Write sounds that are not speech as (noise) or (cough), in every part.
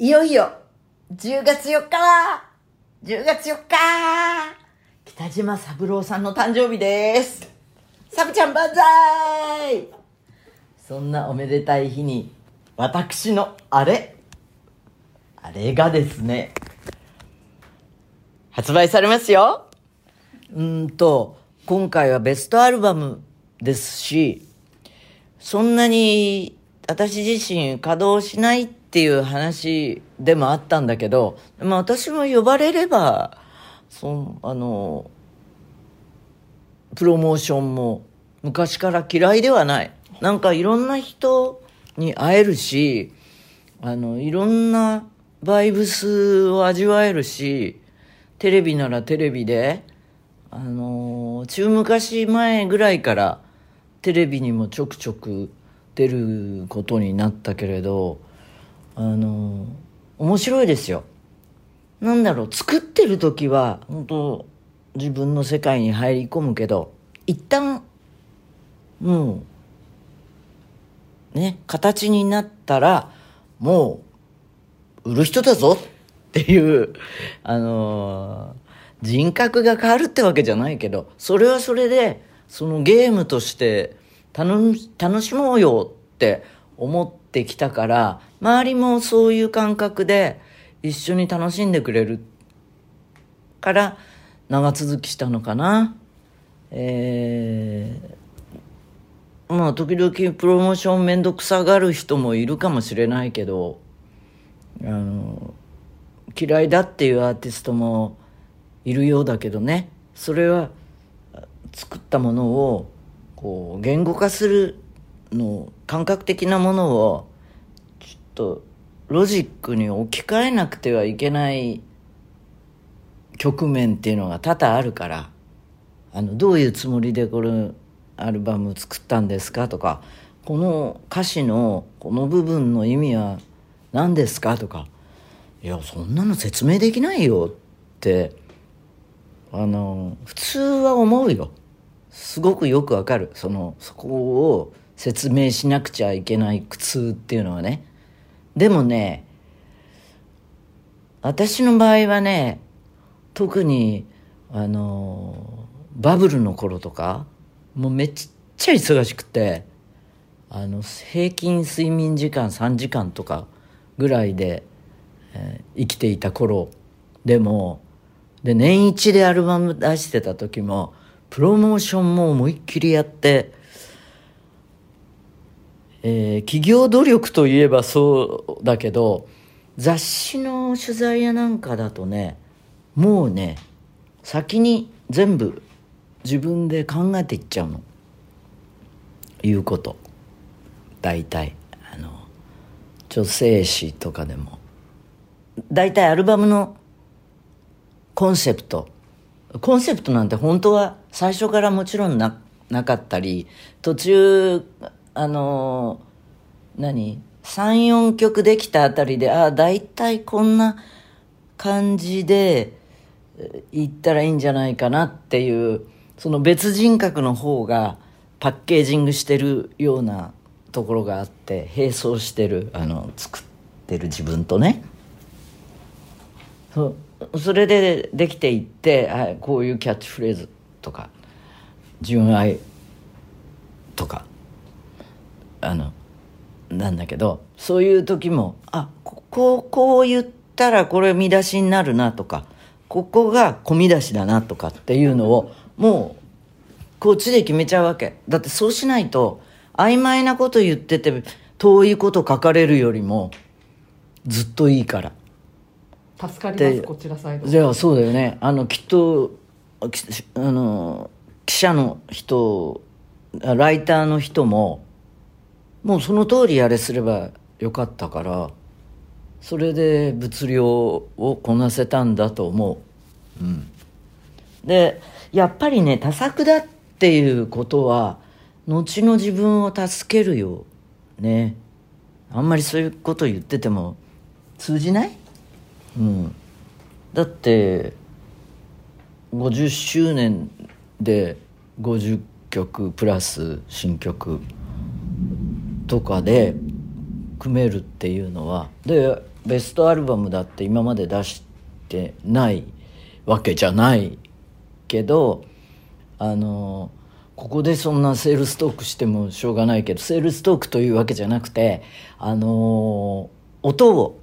いよいよ、10月4日だ !10 月4日北島三郎さんの誕生日です。サブちゃん万歳。そんなおめでたい日に、私のあれ、あれがですね、発売されますよ。うんと、今回はベストアルバムですし、そんなに私自身稼働しないっていう話でもあったんだけど、まあ私も呼ばれれば、そあの、プロモーションも昔から嫌いではない。なんかいろんな人に会えるし、あの、いろんなバイブスを味わえるし、テレビならテレビで、あの、中昔前ぐらいからテレビにもちょくちょく出ることになったけれど、あの、面白いですよ。なんだろう、作ってる時は、本当自分の世界に入り込むけど、一旦、もう、ね、形になったら、もう、売る人だぞっていう、あの人格が変わるってわけじゃないけど、それはそれで、そのゲームとして楽楽しもうよって思ってきたから、周りもそういう感覚で一緒に楽しんでくれるから長続きしたのかな。えー、まあ時々プロモーションめんどくさがる人もいるかもしれないけど、あの、嫌いだっていうアーティストもいるようだけどねそれは作ったものをこう言語化するの感覚的なものをちょっとロジックに置き換えなくてはいけない局面っていうのが多々あるからあのどういうつもりでこれアルバム作ったんですか？とかこの歌詞のこの部分の意味は何ですか？とかいやそんなの説明できないよってあの普通は思うよ。すごくよくわかる。そのそこを説明しなくちゃいけない苦痛っていうのはね。でもね私の場合はね特にあのバブルの頃とかもうめっちゃ忙しくてあの平均睡眠時間3時間とかぐらいでえー、生きていた頃でもで年一でアルバム出してた時もプロモーションも思いっきりやって、えー、企業努力といえばそうだけど雑誌の取材やなんかだとねもうね先に全部自分で考えていっちゃうの。いうこと。大体。あの女性誌とかでも。大体アルバムのコンセプト。コンセプトなんて本当は最初からもちろんななかったり途中あの何？34曲できたあたりでああ大体こんな感じでいったらいいんじゃないかなっていうその別人格の方がパッケージングしてるようなところがあって並走してるあの作ってる自分とね。そそれでできていってあこういうキャッチフレーズとか純愛とか。あのなんだけどそういう時もあこここう言ったらこれ見出しになるなとかここが込み出しだなとかっていうのをもうこっちで決めちゃうわけ。だってそうしないと曖昧なこと言ってて遠いこと書かれるよりもずっといいから。助かりますこちらサイド。じゃあそうだよね。あのきっとあの記者の人ライターの人ももうその通りやれすればよかったからそれで物量をこなせたんだと思う、うん、でやっぱりね多作だっていうことは後の自分を助けるよね。あんまりそういうこと言ってても通じない？うん、だって50周年で50曲プラス新曲。とかで組めるっていうのはでベストアルバムだって今まで出してないわけじゃないけどあのここでそんなセールストークしてもしょうがないけどセールストークというわけじゃなくてあの音を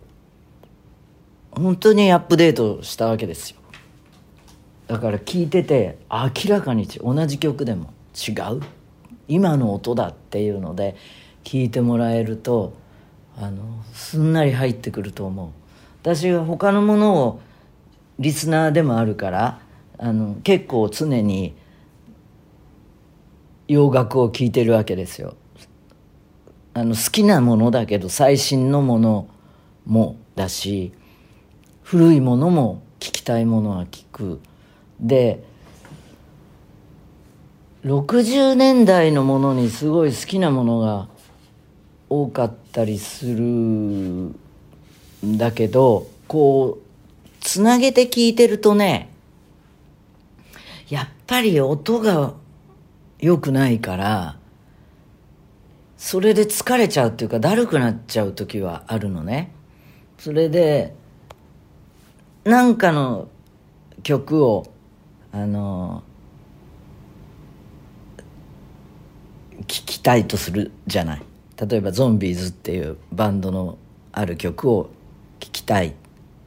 本当にアップデートしたわけですよ。だから聞いてて明らかに同じ曲でも違う。今の音だっていうので聞いてもらえるとあのすんなり入ってくると思う。私は他のものをリスナーでもあるからあの結構常に洋楽を聴いてるわけですよ。あの好きなものだけど最新のものもだし古いものも聞きたいものは聞く。で60年代のものにすごい好きなものが多かったりするんだけどこうつなげて聞いてるとねやっぱり音が良くないからそれで疲れちゃうっていうかだるくなっちゃう時はあるのね。それでなんかの曲をあの聴きたいとするじゃない。例えばゾンビーズっていうバンドのある曲を聴きたい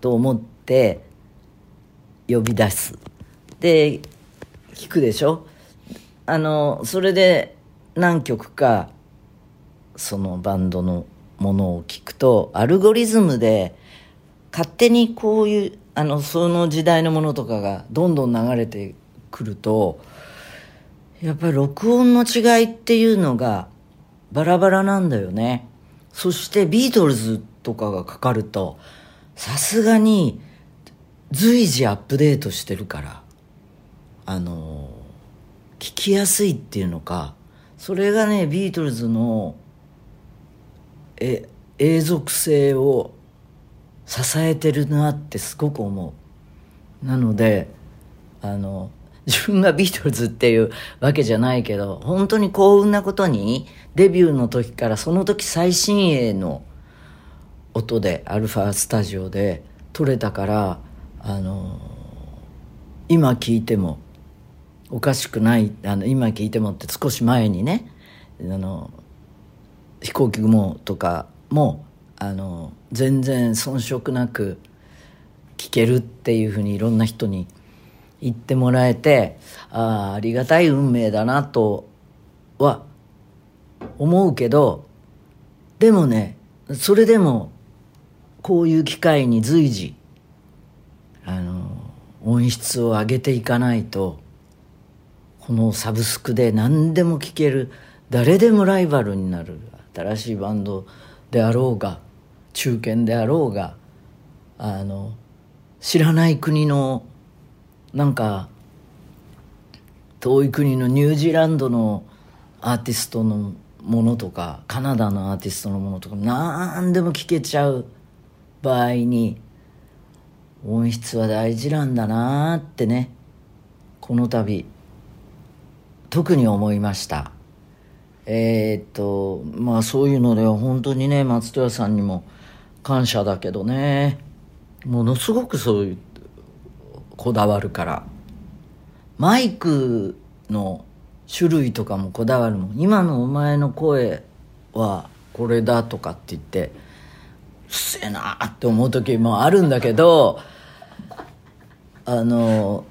と思って呼び出す。で聴くでしょ？あのそれで何曲かそのバンドのものを聞くとアルゴリズムで勝手にこういうあのその時代のものとかがどんどん流れてくるとやっぱり録音の違いっていうのがバラバラなんだよね。そしてビートルズとかがかかるとさすがに随時アップデートしてるからあの聞きやすいっていうのかそれがねビートルズのえ永続性を支えてるなってすごく思う。なのであの自分がビートルズっていうわけじゃないけど本当に幸運なことにデビューの時からその時最新鋭の音でアルファスタジオで撮れたからあの今聞いてもおかしくないあの今聞いてもって少し前にねあの飛行機雲とかもあの全然遜色なく聞けるっていうふうにいろんな人に言ってもらえてああありがたい運命だなとは思うけどでもねそれでもこういう機会に随時あの音質を上げていかないとこのサブスクで何でも聴ける誰でもライバルになる新しいバンドであろうが中堅であろうがあの知らない国のなんか遠い国のニュージーランドのアーティストのものとかカナダのアーティストのものとか何でも聴けちゃう場合に音質は大事なんだなってねこの度特に思いました。えー、っとまあそういうのでは本当にね松任谷さんにも感謝だけどねものすごくそういうこだわるから。マイクの種類とかもこだわるもん。今のお前の声はこれだとかって言ってうっせえなって思う時もあるんだけどあの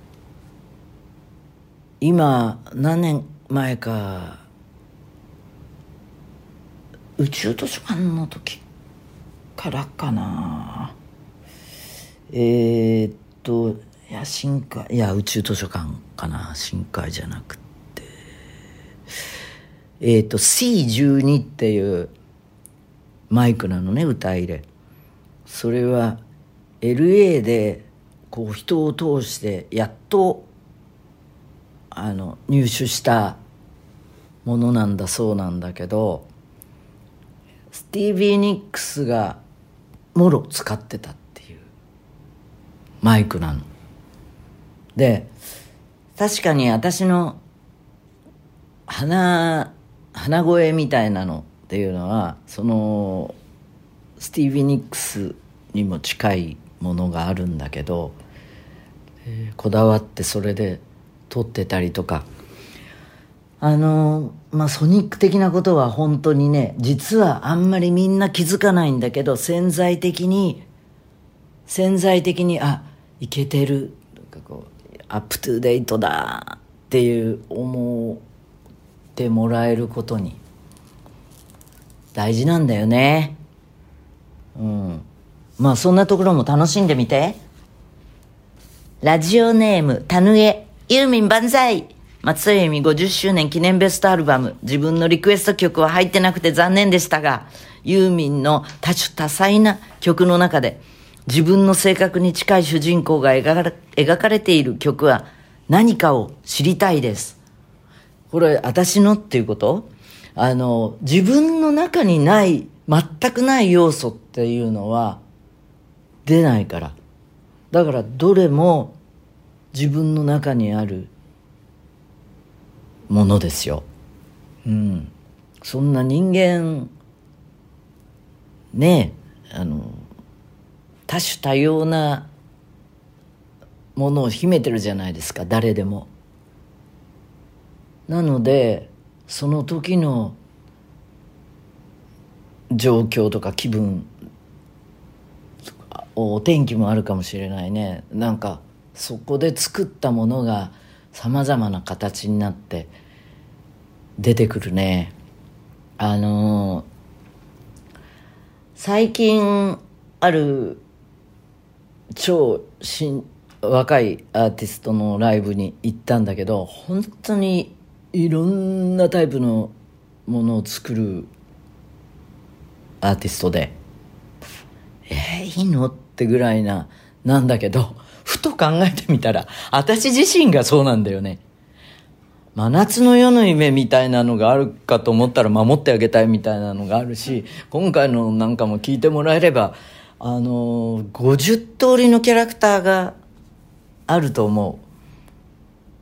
今何年前か宇宙図書館の時からかな。えー、っといや深海いや宇宙図書館かな。深海じゃなくて。えー、っと C12 っていうマイクなのね歌入れ。それは LA でこう人を通してやっとあの入手したものなんだそうなんだけどスティービー・ニックスがもろ使ってたっていうマイクなの。で確かに私の鼻鼻声みたいなのっていうのはそのスティービー・ニックスにも近いものがあるんだけど、こだわってそれで撮ってたりとか。あのまあ sonic 的なことは本当にね実はあんまりみんな気づかないんだけど潜在的に潜在的にあいけてる。なんかこう up to date だっていう思ってもらえることに大事なんだよね。うん。まあそんなところも楽しんでみて。ラジオネームたぬえユーミン万歳。松任谷由実50周年記念ベストアルバム。自分のリクエスト曲は入ってなくて残念でしたがユーミンの多種多彩な曲の中で自分の性格に近い主人公が描かれ描かれている曲は何かを知りたいです。これ私のっていうこと？あの自分の中にない全くない要素っていうのは出ないから。だからどれも自分の中にあるものですよ。うん。そんな人間ねえあの多種多様なものを秘めてるじゃないですか誰でも。なのでその時の状況とか気分お天気もあるかもしれないね。なんかそこで作ったものがさまざまな形になって出てくるね。あのー最近ある超新若いアーティストのライブに行ったんだけど本当にいろんなタイプのものを作るアーティストでえー、いいのってぐらいななんだけど (laughs) ふと考えてみたら私自身がそうなんだよね。真夏の夜の夢みたいなのがあるかと思ったら守ってあげたいみたいなのがあるし今回のなんかも聞いてもらえればあの、50通りのキャラクターがあると思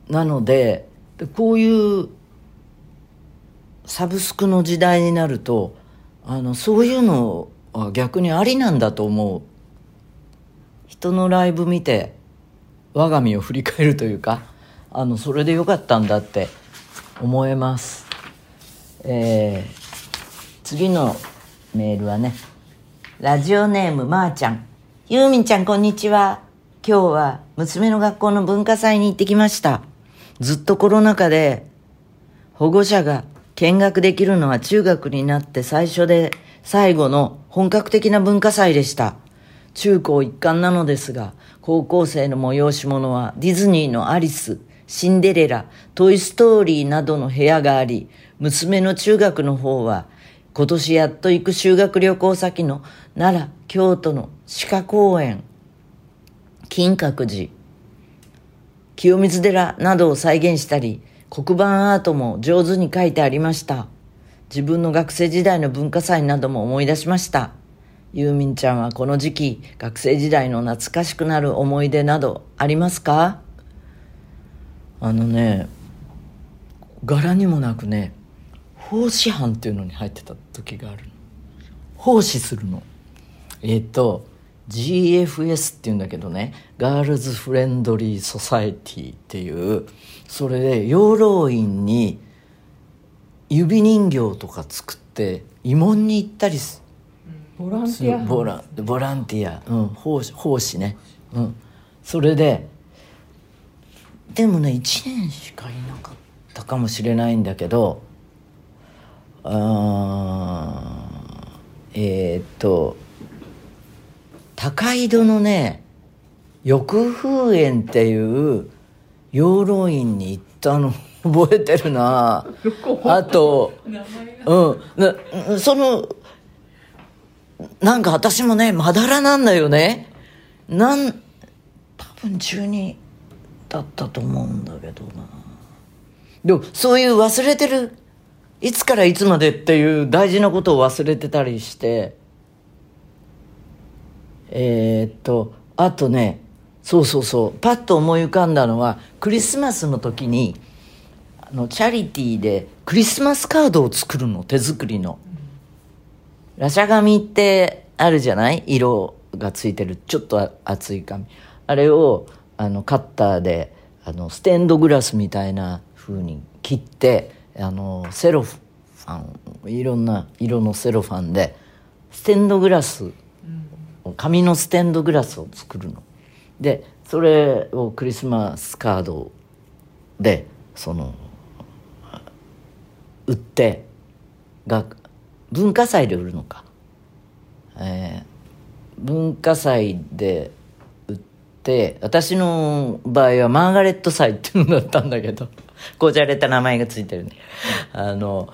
う。なのでこういうサブスクの時代になるとあのそういうのは逆にありなんだと思う。人のライブ見て我が身を振り返るというかあのそれでよかったんだって思えます。えー次のメールはねラジオネームまーちゃん。ユーミンちゃんこんにちは。今日は娘の学校の文化祭に行ってきました。ずっとコロナ禍で保護者が見学できるのは中学になって最初で最後の本格的な文化祭でした。中高一貫なのですが、高校生の催し物はディズニーのアリス、シンデレラ、トイストーリーなどの部屋があり、娘の中学の方は今年やっと行く修学旅行先の奈良、京都の鹿公園、金閣寺、清水寺などを再現したり、黒板アートも上手に描いてありました。自分の学生時代の文化祭なども思い出しました。ユーミンちゃんはこの時期、学生時代の懐かしくなる思い出などありますか？あのね、柄にもなくね、奉仕班っていうのに入ってた時があるの。奉仕するの。えっ、と、GFS っていうんだけどねガールズフレンドリーソサエティっていうそれで養老院に指人形とか作って慰問に行ったりすボランティア班ボランボランティア、うん、奉仕奉仕ね、うん、それででもね1年しかいなかったかもしれないんだけどあーえーっと高井戸のね翼風園っていう養老院に行ったの (laughs) 覚えてるな。(laughs) あとうんなそのなんか私もねまだらなんだよね。なん多分中2だったと思うんだけどな。でもそういう忘れてるいつからいつまでっていう大事なことを忘れてたりしてえーっとあとねそうそうそうパッと思い浮かんだのはクリスマスの時にあのチャリティーでクリスマスカードを作るの手作りの。ラシャ紙ってあるじゃない？色がついてるちょっと厚い紙。あれをあのカッターであのステンドグラスみたいな風に切ってあのセロファンいろんな色のセロファンでステンドグラス紙のステンドグラスを作るの。でそれをクリスマスカードでその売ってが文化祭で売るのか、えー、文化祭で売って私の場合はマーガレット祭っていうのだったんだけどこじゃれた名前がついてるね。あの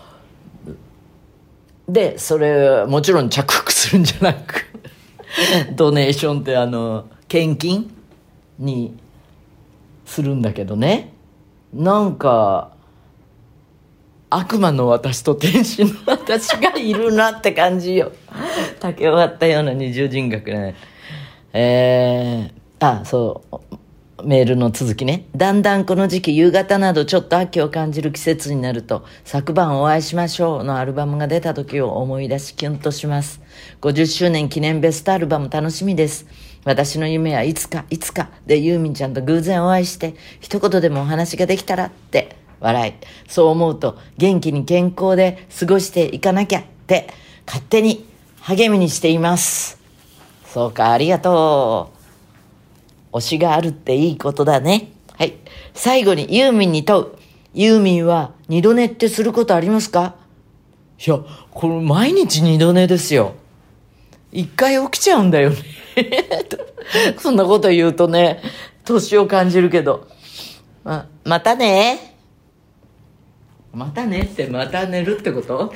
でそれもちろん着服するんじゃなく (laughs) ドネーションってあの献金にするんだけどね。なんか悪魔の私と天使の私がいるなって感じよ。(laughs) 竹終わったような二重人格ね。えー、あそうメールの続きね。だんだんこの時期夕方などちょっと秋を感じる季節になると昨晩お会いしましょうのアルバムが出た時を思い出しキュンとします。50周年記念ベストアルバム楽しみです。私の夢はいつかいつかでユーミンちゃんと偶然お会いして一言でもお話ができたらって笑い。そう思うと元気に健康で過ごしていかなきゃって勝手に励みにしています。そうか、ありがとう。推しがあるっていいことだね。はい。最後にユーミンに問う。ユーミンは二度寝ってすることありますか？いや、これ毎日二度寝ですよ。一回起きちゃうんだよね。(laughs) そんなこと言うとね、年を感じるけど。ま、またね。またねってまた寝るってこと？